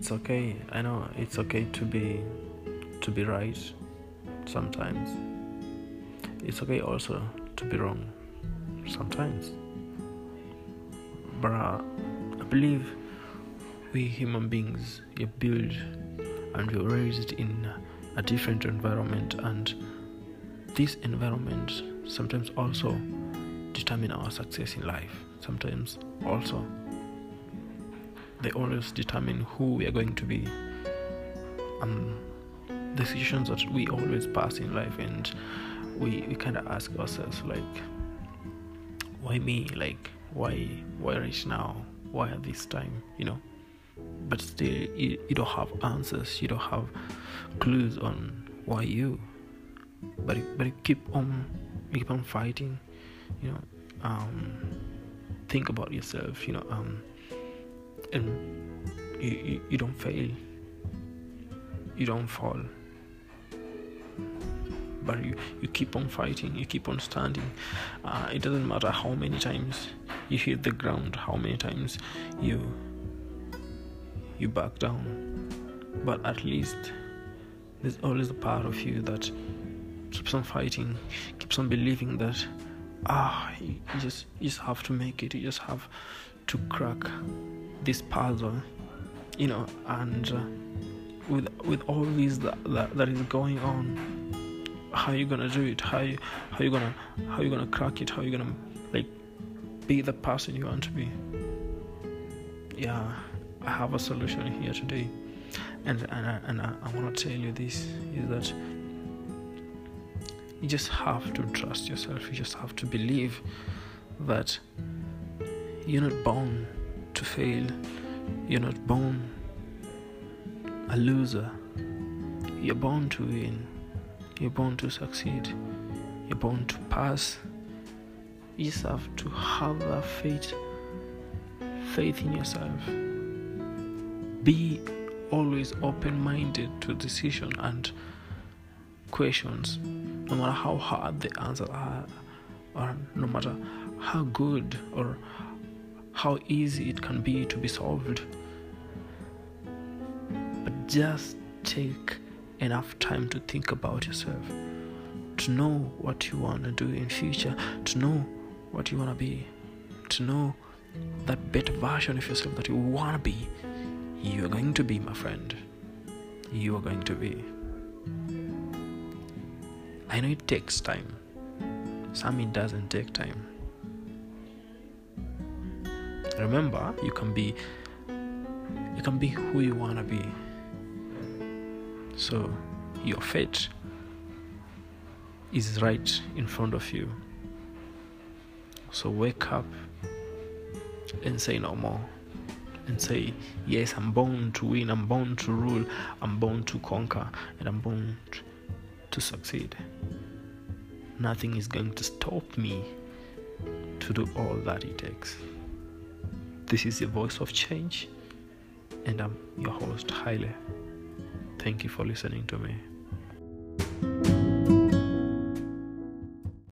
it's okay. I know it's okay to be to be right sometimes. It's okay also to be wrong sometimes. But uh, I believe we human beings are built and we're raised in a different environment and this environment sometimes also determine our success in life sometimes also they always determine who we are going to be. And decisions that we always pass in life and we, we kind of ask ourselves like why me? Like why why right now? Why at this time you know? But still you, you don't have answers. You don't have clues on why you. But but you keep on keep on fighting you know? Um think about yourself you know? Um and you, you, you don't fail. You don't fall. But you, you keep on fighting you keep on standing. Uh, it doesn't matter how many times you hit the ground how many times you you back down. But at least there's always a part of you that keeps on fighting keeps on believing that ah you, just you just have to make it. You just have to crack this puzzle you know and uh, with with all this that, that, that is going on how you gonna do it? How you how you gonna how you gonna crack it? How you gonna like be the person you want to be? Yeah i have a solution here today. And and, I, and I, I want to tell you this is that you just have to trust yourself. You just have to believe that you're not born to fail. You're not born a loser. You're born to win. You're born to succeed. You're born to pass. You just have to have that faith faith in yourself. Be always open-minded to decision and questions no matter how hard the answers are or no matter how good or how easy it can be to be solved. But just take enough time to think about yourself to know what you want to do in future to know what you want to be to know that better version of yourself that you want to be. You are going to be my friend. You are going to be. I know it takes time. Some it doesn't take time remember you can be you can be who you want to be. So your fate is right in front of you. So wake up and say no more. And say yes i'm born to win i'm born to rule i'm born to conquer and i'm born to succeed. Nothing is going to stop me to do all that it takes this is the voice of change, and I'm your host, Haile. Thank you for listening to me.